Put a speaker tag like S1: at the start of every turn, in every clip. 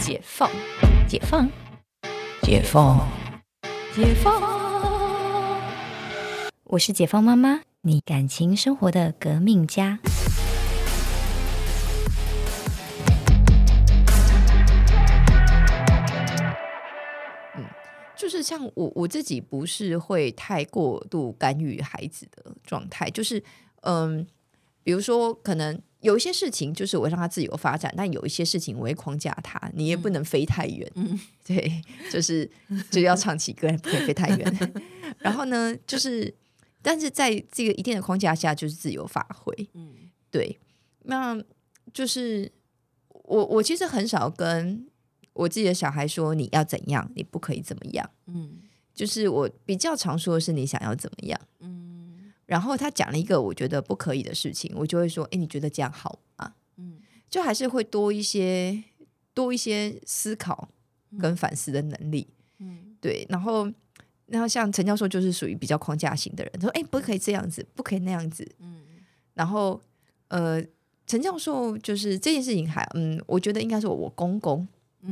S1: 解放，解放，解放，解放。我是解放妈妈，你感情生活的革命家。
S2: 就是像我我自己不是会太过度干预孩子的状态，就是嗯，比如说可能有一些事情就是我让他自由发展，但有一些事情我会框架他，你也不能飞太远，嗯，对，就是就要唱起歌，不可以飞太远。然后呢，就是但是在这个一定的框架下，就是自由发挥，嗯，对，那就是我我其实很少跟。我自己的小孩说：“你要怎样，你不可以怎么样。”嗯，就是我比较常说的是你想要怎么样。嗯，然后他讲了一个我觉得不可以的事情，我就会说：“哎，你觉得这样好吗？”嗯，就还是会多一些多一些思考跟反思的能力。嗯，对。然后，然后像陈教授就是属于比较框架型的人，他说：“哎，不可以这样子，不可以那样子。”嗯，然后呃，陈教授就是这件事情还嗯，我觉得应该是我公公。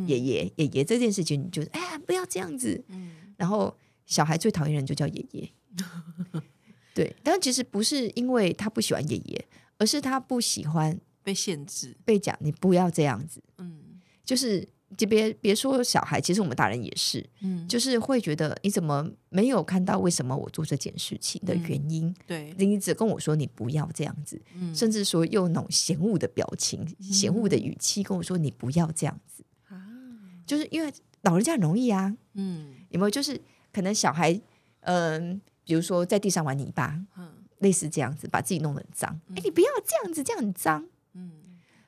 S2: 爷爷爷爷这件事情，就是哎呀，不要这样子。嗯，然后小孩最讨厌人就叫爷爷。对，但其实不是因为他不喜欢爷爷，而是他不喜欢
S3: 被限制，
S2: 被讲你不要这样子。嗯，就是就别别说小孩，其实我们大人也是。嗯，就是会觉得你怎么没有看到为什么我做这件事情的原因？
S3: 对，
S2: 你只跟我说你不要这样子，甚至说用那种嫌恶的表情、嫌恶的语气跟我说你不要这样子啊。就是因为老人家很容易啊，嗯，有没有？就是可能小孩，嗯，比如说在地上玩泥巴，嗯，类似这样子，把自己弄得很脏。哎，你不要这样子，这样很脏，嗯。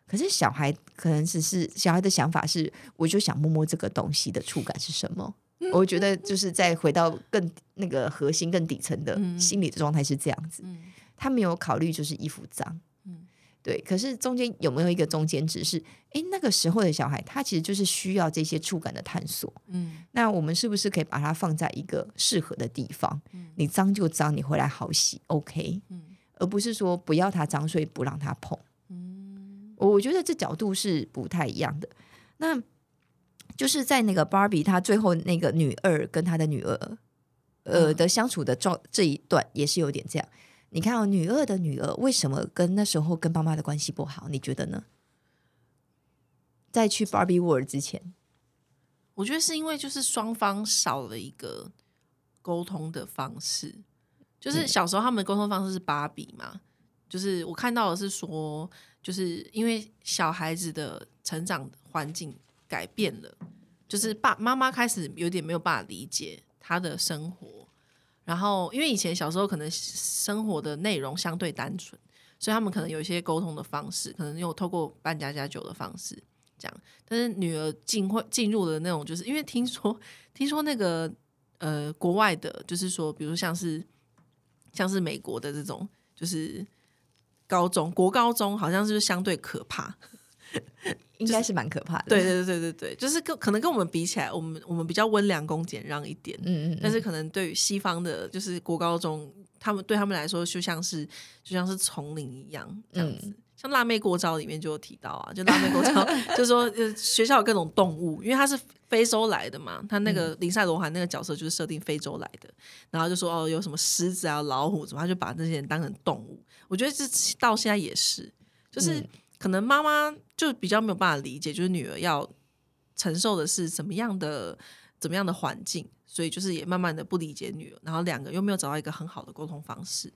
S2: 可是小孩可能只是小孩的想法是，我就想摸摸这个东西的触感是什么。我觉得就是再回到更那个核心、更底层的心理的状态是这样子。他没有考虑就是衣服脏。对，可是中间有没有一个中间值？是哎，那个时候的小孩，他其实就是需要这些触感的探索。嗯，那我们是不是可以把它放在一个适合的地方？嗯，你脏就脏，你回来好洗，OK。嗯，而不是说不要他脏，所以不让他碰。嗯，我觉得这角度是不太一样的。那就是在那个芭比，她最后那个女二跟她的女儿，呃的相处的状这一段，也是有点这样。你看哦，女二的女儿为什么跟那时候跟爸妈的关系不好？你觉得呢？在去 Barbie World 之前，
S3: 我觉得是因为就是双方少了一个沟通的方式。就是小时候他们的沟通方式是芭比嘛，就是我看到的是说，就是因为小孩子的成长环境改变了，就是爸妈妈开始有点没有办法理解他的生活。然后，因为以前小时候可能生活的内容相对单纯，所以他们可能有一些沟通的方式，可能用透过办家家酒的方式这样。但是女儿进会进入的那种，就是因为听说听说那个呃国外的，就是说，比如像是像是美国的这种，就是高中国高中，好像是相对可怕。
S2: 应该是蛮可怕的，
S3: 对对对对对就是跟可能跟我们比起来，我们我们比较温良恭俭让一点，嗯嗯，但是可能对于西方的，就是国高中，他们对他们来说就像是就像是丛林一样这样子，像辣妹国招里面就有提到啊，就辣妹国招就说呃学校有各种动物，因为他是非洲来的嘛，他那个林赛罗韩那个角色就是设定非洲来的，然后就说哦有什么狮子啊老虎什么，他就把那些人当成动物，我觉得这到现在也是，就是。可能妈妈就比较没有办法理解，就是女儿要承受的是什么样的、怎么样的环境，所以就是也慢慢的不理解女儿，然后两个又没有找到一个很好的沟通方式。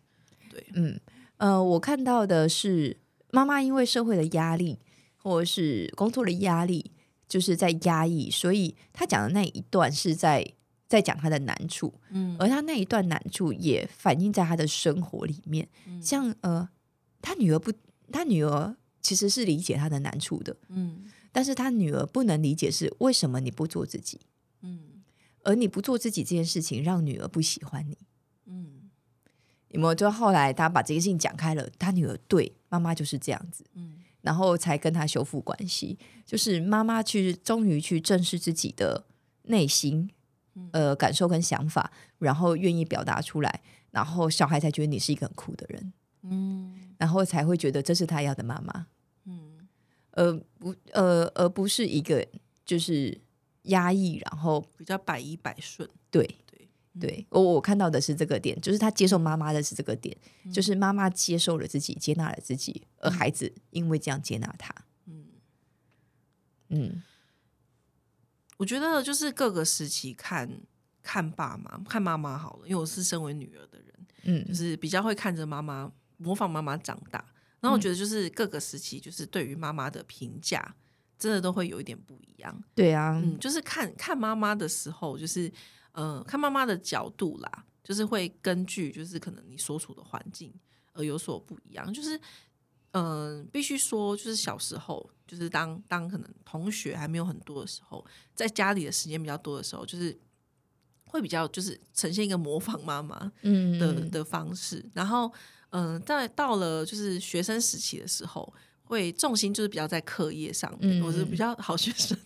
S3: 对，
S2: 嗯，呃，我看到的是妈妈因为社会的压力或者是工作的压力，就是在压抑，所以她讲的那一段是在在讲她的难处，嗯，而她那一段难处也反映在她的生活里面，像呃，她女儿不，她女儿。其实是理解他的难处的，嗯，但是他女儿不能理解是为什么你不做自己，嗯，而你不做自己这件事情让女儿不喜欢你，嗯，有没有？就后来他把这个事情讲开了，他女儿对妈妈就是这样子，嗯，然后才跟他修复关系，就是妈妈去终于去正视自己的内心，呃，感受跟想法，然后愿意表达出来，然后小孩才觉得你是一个很酷的人，嗯，然后才会觉得这是他要的妈妈。呃不，呃，而不是一个就是压抑，然后
S3: 比较百依百顺。
S2: 对
S3: 对
S2: 对，我我看到的是这个点，就是他接受妈妈的是这个点，
S3: 嗯
S2: 就是妈妈接受了自己，接纳了自己，而孩子因为这样接纳他。
S3: 嗯，
S2: 嗯
S3: 我觉得就是各个时期看看爸妈看妈妈好了，因为我是身为女儿的人，
S2: 嗯
S3: 就是比较会看着妈妈模仿妈妈长大。然后我觉得就是各个时期，就是对于妈妈的评价，真的都会有一点不一样。
S2: 对啊，
S3: 嗯，就是看看妈妈的时候，就是呃，看妈妈的角度啦，就是会根据就是可能你所处的环境而有所不一样。就是嗯、呃必须说，就是小时候，就是当当可能同学还没有很多的时候，在家里的时间比较多的时候，就是会比较就是呈现一个模仿妈妈
S2: 嗯
S3: 的的方式。然后，嗯、在到了就是学生时期的时候，会重心就是比较在课业上面，
S2: 嗯
S3: 我是比较好学生，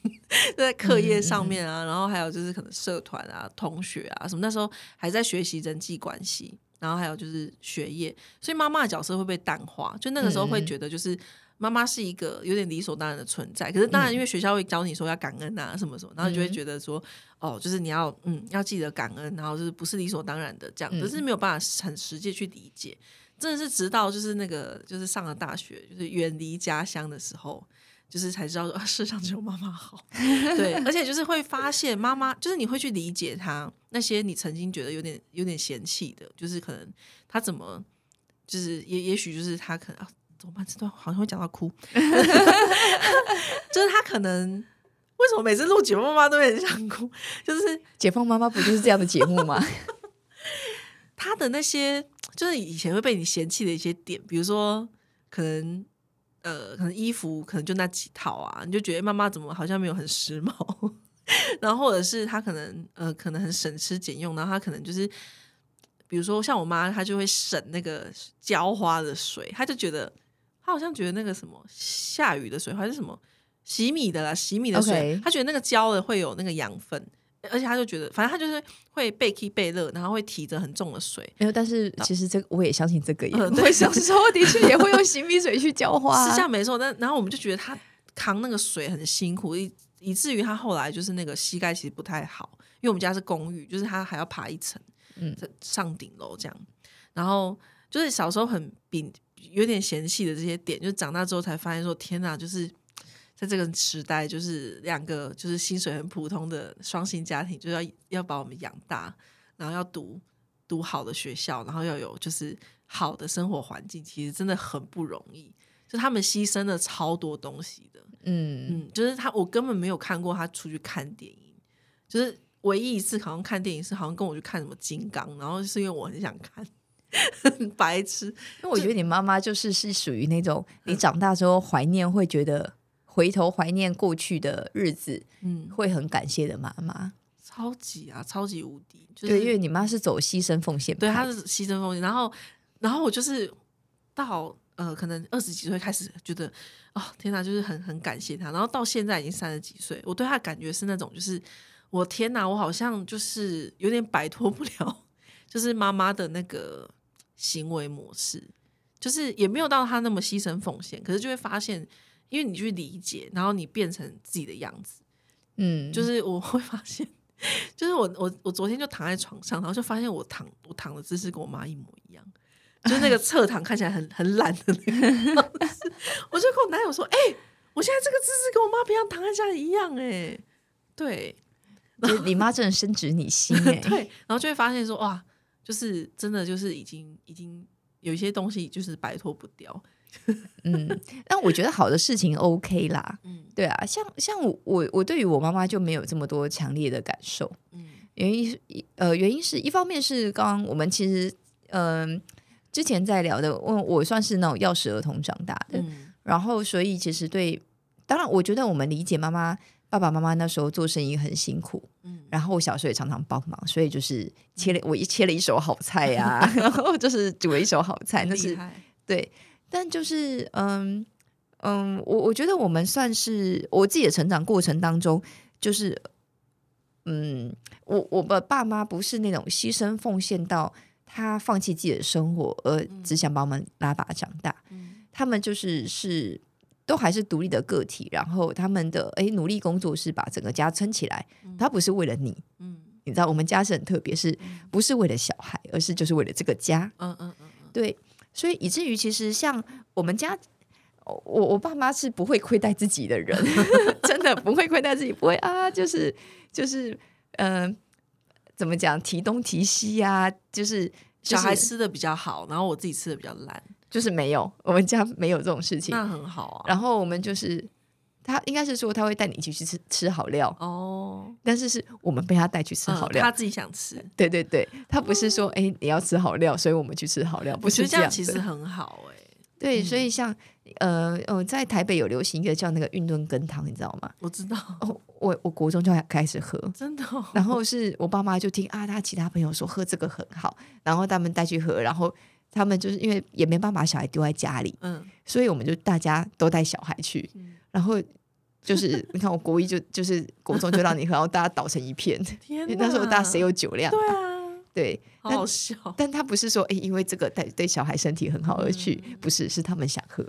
S3: 就在课业上面啊。然后还有就是可能社团啊、同学啊什么，那时候还在学习人际关系，然后还有就是学业，所以妈妈的角色会被淡化。就那个时候会觉得就是。妈妈是一个有点理所当然的存在，可是当然，因为学校会教你说要感恩啊，什么什么，然后你就会觉得说，哦，就是你要嗯要记得感恩，然后就是不是理所当然的这样，可是没有办法很实际去理解。真的是直到就是那个就是上了大学，就是远离家乡的时候，就是才知道说啊，世上只有妈妈好。对，而且就是会发现妈妈，就是你会去理解她那些你曾经觉得有点有点嫌弃的，就是可能她怎么，就是也也许就是她可能、啊、怎么办？这段好像会讲到哭，就是她可能为什么每次录节目妈妈都会很想哭，就是
S2: 解放妈妈不就是这样的节目吗？
S3: 他的那些就是以前会被你嫌弃的一些点，比如说可能呃，可能衣服可能就那几套啊，你就觉得妈妈怎么好像没有很时髦，然后或者是她可能呃，可能很省吃俭用，然后她可能就是。比如说，像我妈，她就会省那个浇花的水，她就觉得，她好像觉得那个什么下雨的水还是什么洗米的啦，洗米的水她觉得那个浇了会有那个养分，而且他就觉得，反正他就是会备 k 备热，然后会提着很重的水，
S2: 没有，但是其实这个我也相信这个耶。
S3: 嗯对
S2: 小时候的确也会用洗米水去浇花、
S3: 是这样没错。但然后我们就觉得他扛那个水很辛苦，以以至于他后来就是那个膝盖其实不太好，因为我们家是公寓，就是他还要爬一层，
S2: 嗯
S3: 上顶楼这样。然后就是小时候很比有点嫌弃的这些点，就长大之后才发现说，天哪，就是在这个时代，就是两个就是薪水很普通的双薪家庭，就要要把我们养大，然后要读读好的学校，然后要有就是好的生活环境，其实真的很不容易。就他们牺牲了超多东西的，
S2: 嗯，
S3: 嗯，就是他，我根本没有看过他出去看电影，就是唯一一次好像看电影是好像跟我去看什么金刚，然后是因为我很想看，白痴，
S2: 因为我觉得你妈妈就是是属于那种你长大之后怀念，会觉得回头怀念过去的日子，
S3: 嗯，
S2: 会很感谢的妈妈。
S3: 超级啊，超级无敌，就是
S2: 对，因为你妈是走牺牲奉献，
S3: 对，她是牺牲奉献，然后，然后我就是到呃，可能二十几岁开始觉得，哦，天哪，就是很很感谢她，然后到现在已经三十几岁，我对她的感觉是那种，就是我天哪，我好像就是有点摆脱不了，就是妈妈的那个行为模式，就是也没有到她那么牺牲奉献，可是就会发现，因为你去理解，然后你变成自己的样子，
S2: 嗯，
S3: 就是我会发现，就是我我我昨天就躺在床上，然后就发现我躺我躺的姿势跟我妈一模一样，就是那个侧躺看起来很 很懒的那个。我就跟我男友说：“哎、我现在这个姿势跟我妈平常躺在家里一样。”哎，对
S2: 就是你妈真的深植你心哎、
S3: 对，然后就会发现说哇，就是真的就是已经已经有一些东西就是摆脱不掉。
S2: 嗯，但我觉得好的事情 OK 啦，
S3: 嗯。
S2: 对啊，像像我我我对于我妈妈就没有这么多强烈的感受，
S3: 嗯。
S2: 原因是呃原因是一方面是刚刚我们其实嗯、之前在聊的，我我算是那种钥匙儿童长大的，
S3: 嗯。
S2: 然后所以其实对，当然我觉得我们理解妈妈爸爸妈妈那时候做生意很辛苦，
S3: 嗯。
S2: 然后我小时候也常常帮忙，所以就是切了我一切了一手好菜呀、然后就是煮了一手好菜，那是对，但就是嗯嗯，我我觉得我们算是我自己的成长过程当中，就是嗯，我我的爸妈不是那种牺牲奉献到他放弃自己的生活，而只想把我们拉拔长大。
S3: 嗯。
S2: 他们就是是都还是独立的个体，然后他们的诶努力工作是把整个家撑起来，他不是为了你，
S3: 嗯。
S2: 你知道我们家是很特别，是不是为了小孩，而是就是为了这个家，
S3: 嗯嗯嗯。
S2: 对，所以以至于其实像我们家。我我爸妈是不会亏待自己的人，真的不会亏待自己，不会啊，就是就是嗯、呃怎么讲提东提西啊，就是、就是、
S3: 小孩吃的比较好，然后我自己吃的比较烂，
S2: 就是没有，我们家没有这种事情。
S3: 那很好啊。
S2: 然后我们就是他应该是说他会带你一起去吃吃好料，
S3: 哦，
S2: 但是是我们被他带去吃好料。
S3: 嗯他自己想吃，
S2: 对对对，他不是说哎、你要吃好料，所以我们去吃好料，不
S3: 是这
S2: 样
S3: 其实很好哎、
S2: 对，所以像呃呃，在台北有流行一个叫那个运动羹汤，你知道吗？
S3: 我知道，
S2: 哦，我我国中就开始喝，
S3: 真的、哦。
S2: 然后是我爸妈就听啊，他其他朋友说喝这个很好，然后他们带去喝，然后他们就是因为也没办法把小孩丢在家里，
S3: 嗯，
S2: 所以我们就大家都带小孩去，然后就是你看我国一就就是国中就让你喝，然后大家倒成一片，
S3: 天哪，
S2: 因为那时候大家谁有酒量、
S3: 对啊，
S2: 对，
S3: 好好笑。
S2: 但他不是说哎、因为这个对对小孩身体很好而去，
S3: 嗯
S2: 不是，是他们想喝，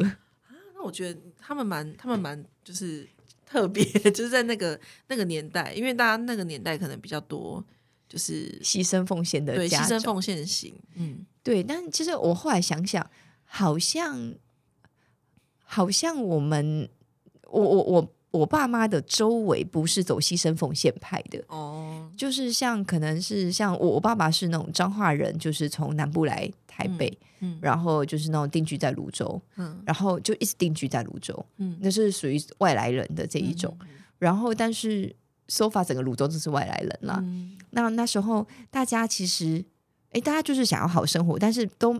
S3: 那我觉得他们蛮，他们蛮就是特别，就是在那个那个年代，因为大家那个年代可能比较多，就是
S2: 牺牲奉献的
S3: 对牺牲奉献型，嗯。
S2: 对，但其实我后来想想，好像好像我们我我我我爸妈的周围不是走牺牲奉献派的，
S3: 哦，
S2: 就是像可能是像我我爸爸是那种彰化人，就是从南部来台北，
S3: 嗯。
S2: 然后就是那种定居在泸州，
S3: 嗯。
S2: 然后就一直定居在泸州，
S3: 嗯。
S2: 那是属于外来人的这一种。然后但是 so far 整个泸州都是外来人啦，
S3: 嗯。
S2: 那那时候大家其实，哎，大家就是想要好生活，但是都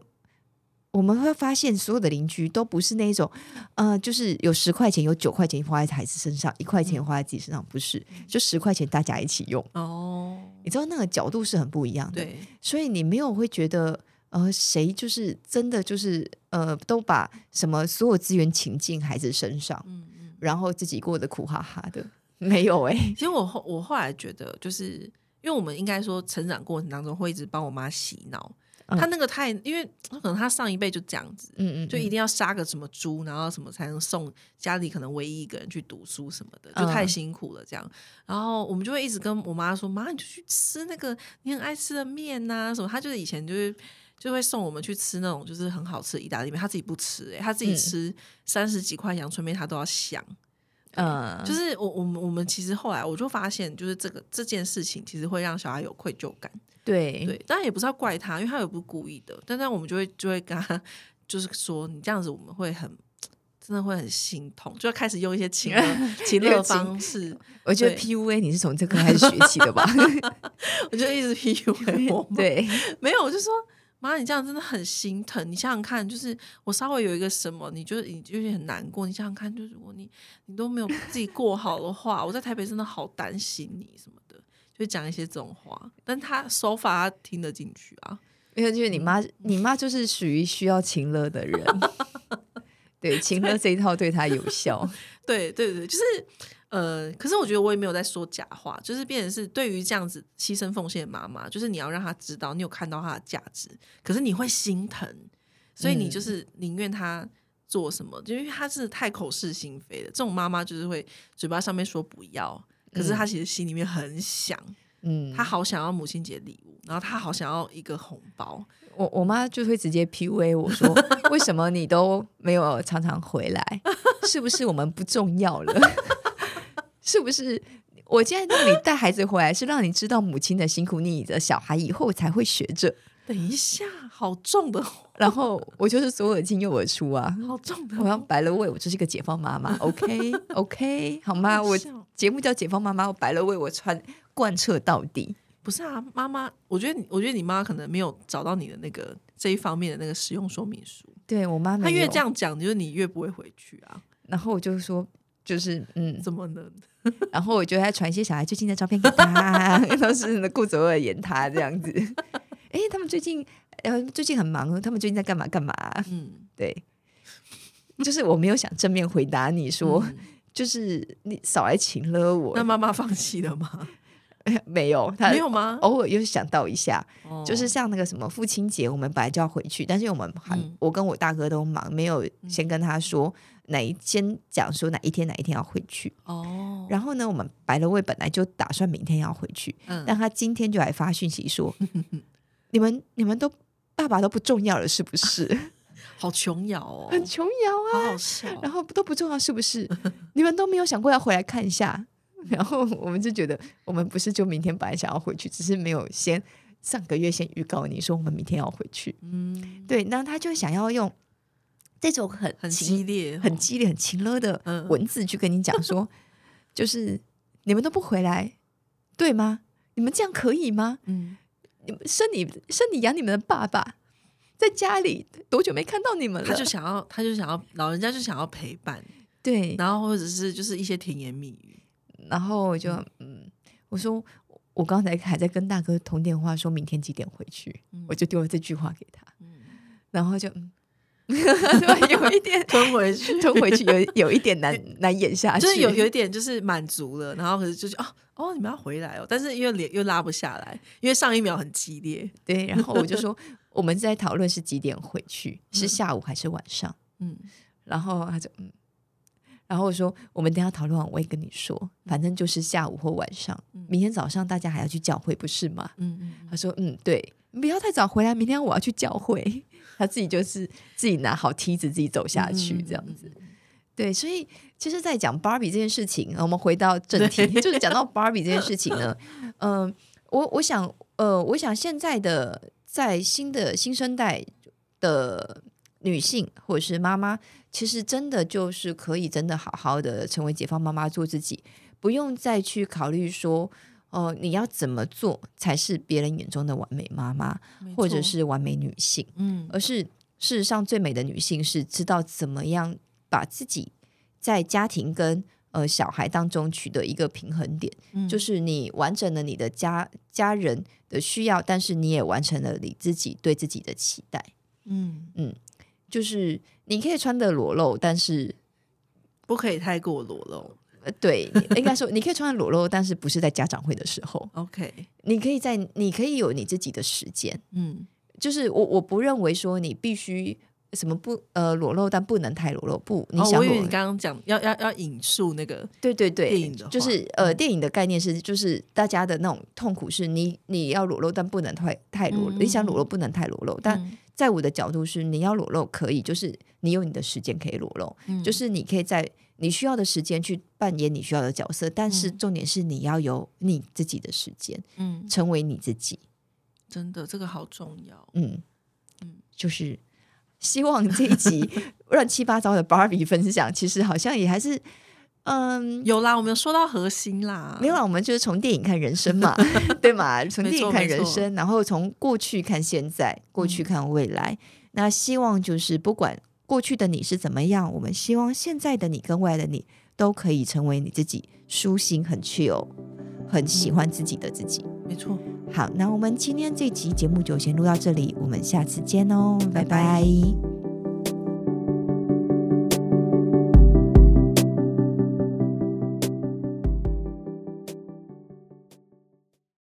S2: 我们会发现，所有的邻居都不是那种，呃，就是有十块钱、有九块钱花在孩子身上，一块钱花在自己身上，不是，就十块钱大家一起用。
S3: 哦，
S2: 你知道那个角度是很不一样的，
S3: 对，
S2: 所以你没有会觉得，呃，谁就是真的就是呃，都把什么所有资源倾进孩子身上，
S3: 嗯嗯。
S2: 然后自己过得苦哈哈的，没有哎、
S3: 其实我后我后来觉得，就是因为我们应该说成长过程当中会一直帮我妈洗脑，
S2: 嗯
S3: 她那个太，因为可能他上一辈就这样子，
S2: 嗯嗯，
S3: 就一定要杀个什么猪，然后什么才能送家里可能唯一一个人去读书什么的，就
S2: 嗯
S3: 太辛苦了这样。然后我们就会一直跟我妈说：“妈，你就去吃那个你很爱吃的面呐、什么。”她就是以前就是就会送我们去吃那种就是很好吃的意大利面，他自己不吃、欸，他自己
S2: 嗯
S3: 吃三十几块阳春面，他都要想。
S2: 嗯，
S3: 就是我我们我们其实后来我就发现，就是这个这件事情其实会让小孩有愧疚感。
S2: 对
S3: 对，当然也不是要怪他，因为他也不是故意的。但但我们就会就会跟他就是说，你这样子我们会很真的会很心痛，就要开始用一些情乐 情乐方式，
S2: 我觉得 PUA 你是从这个开始学习的吧？
S3: 我就一直 PUA 我。
S2: 对，
S3: 没有，我就说妈，你这样真的很心疼。你想想看，就是我稍微有一个什么，你就你就是很难过。你想想看，就是如果你你都没有自己过好的话，我在台北真的好担心你什么的，就讲一些这种话。但他手法他听得进去啊，
S2: 因为就是你妈，你妈就是属于需要情乐的人，对，情乐这一套对她有效。
S3: 对对对，就是呃，可是我觉得我也没有在说假话，就是变成是对于这样子牺牲奉献的妈妈，就是你要让她知道你有看到她的价值，可是你会心疼，所以你就是宁愿她做什么，就因为她是太口是心非的，这种妈妈就是会嘴巴上面说不要，可是她其实心里面很想，
S2: 嗯，
S3: 她好想要母亲节礼物，然后她好想要一个红包，
S2: 我我妈就会直接 PUA 我说，为什么你都没有常常回来？是不是我们不重要了？是不是？我现在让你带孩子回来，是让你知道母亲的辛苦，你的小孩以后才会学着。
S3: 等一下，好重的，
S2: 然后我就是左耳进右耳出啊！
S3: 好重的
S2: 我要
S3: 话，
S2: 白了胃，我就是一个解放妈妈，OK OK，好吗？我节目叫解放妈妈，我白了胃，我穿贯彻到底。
S3: 不是啊，妈妈，我觉得你，我觉得你妈可能没有找到你的那个这一方面的那个使用说明书。
S2: 对我妈没有
S3: 她越这，样讲，就是你越不会回去啊？
S2: 然后我就说，就是嗯，
S3: 怎么能？
S2: 然后我就还传一些小孩最近的照片给他，都是顾左耳言他这样子。哎，他们最近呃最近很忙，他们最近在干嘛干嘛？
S3: 嗯，
S2: 对，就是我没有想正面回答你说，
S3: 嗯
S2: 就是你少来请了我
S3: 那。妈妈放弃了吗？
S2: 没有，他
S3: 没有吗？
S2: 偶尔又想到一下，
S3: 哦
S2: 就是像那个什么父亲节，我们本来就要回去，但是我们还、
S3: 嗯
S2: 我跟我大哥都忙，没有先跟他说哪一先讲说哪一天哪一天要回去。
S3: 哦，
S2: 然后呢，我们白了位本来就打算明天要回去，
S3: 嗯
S2: 但他今天就来发讯息说，你们你们都爸爸都不重要了，是不是？
S3: 好琼瑶哦，
S2: 很琼瑶啊，
S3: 好好笑。
S2: 然后都不重要，是不是？你们都没有想过要回来看一下？然后我们就觉得，我们不是就明天本来想要回去，只是没有先上个月先预告你说我们明天要回去。
S3: 嗯，
S2: 对，那他就想要用这种很
S3: 很激烈哦，
S2: 很激烈、很情勒的
S3: 嗯。
S2: 文字去跟你讲说，就是你们都不回来，对吗？你们这样可以吗？
S3: 嗯，
S2: 你们生你生你养你们的爸爸在家里多久没看到你们了？
S3: 他就想要，他就想要，老人家就想要陪伴，
S2: 对，
S3: 然后或者是就是一些甜言蜜语，
S2: 然后我就嗯，我说我刚才还在跟大哥通电话，说明天几点回去，
S3: 嗯。
S2: 我就丢了这句话给他，
S3: 嗯，
S2: 然后就嗯，对 有一点。
S3: 吞回去，
S2: 吞回去，有有一点难 难演下去，
S3: 就是有有一点就是满足了，然后可是就是哦哦，你们要回来哦，但是因为脸又拉不下来，因为上一秒很激烈，
S2: 对，然后我就说我们在讨论是几点回去，是下午还是晚上？
S3: 嗯。
S2: 然后他就嗯，然后我说我们等下讨论完我会跟你说，反正就是下午或晚上，明天早上大家还要去教会不是吗？
S3: 嗯嗯
S2: 他说嗯，对，你不要太早回来，明天我要去教会。他自己就是自己拿好梯子自己走下去
S3: 嗯
S2: 这样子。对，所以其实，在讲 Barbie 这件事情，呃我们回到正题，就是讲到 Barbie 这件事情呢，嗯、我我想，呃，我想现在的在新的新生代的女性或者是妈妈，其实真的就是可以真的好好的成为解放妈妈，做自己，不用再去考虑说，哦、你要怎么做才是别人眼中的完美妈妈，或者是完美女性。
S3: 嗯
S2: 而是事实上最美的女性是知道怎么样把自己在家庭跟呃小孩当中取得一个平衡点，
S3: 嗯
S2: 就是你完整了你的家家人的需要，但是你也完成了你自己对自己的期待。
S3: 嗯嗯
S2: 就是你可以穿的裸露，但是
S3: 不可以太过裸露
S2: 呃，对，应该说你可以穿的裸露，但是不是在家长会的时候
S3: ，，OK，
S2: 你可以在你可以有你自己的时间。
S3: 嗯。
S2: 就是我我不认为说你必须什么不呃裸露，但不能太裸露。不，你
S3: 哦，
S2: 想裸、
S3: 我以为你刚刚讲要要要引述那个，
S2: 对对对，
S3: 电影的
S2: 就是呃，电影的概念是，就是大家的那种痛苦是你你要裸露，但不能太太裸你想裸露不能太裸露。但
S3: 嗯。
S2: 在我的角度是，你要裸露可以，就是你有你的时间可以裸露，
S3: 嗯。
S2: 就是你可以在你需要的时间去扮演你需要的角色，但是
S3: 嗯
S2: 重点是你要有你自己的时间，
S3: 嗯，
S2: 成为你自己。
S3: 真的这个好重要，
S2: 嗯
S3: 嗯
S2: 就是希望这一集 乱七八糟的 Barbie 分享，其实好像也还是嗯。
S3: 有啦，我们有说到核心啦，
S2: 没有啦，我们就是从电影看人生嘛，对嘛？从电影看人生，然后从过去看现在，过去
S3: 嗯
S2: 看未来。那希望就是不管过去的你是怎么样，我们希望现在的你跟未来的你都可以成为你自己舒心、很 chill、很喜欢自己的自己。
S3: 没错，
S2: 好，那我们今天这集节目就先录到这里，我们下次见哦，拜
S3: 拜拜
S2: 拜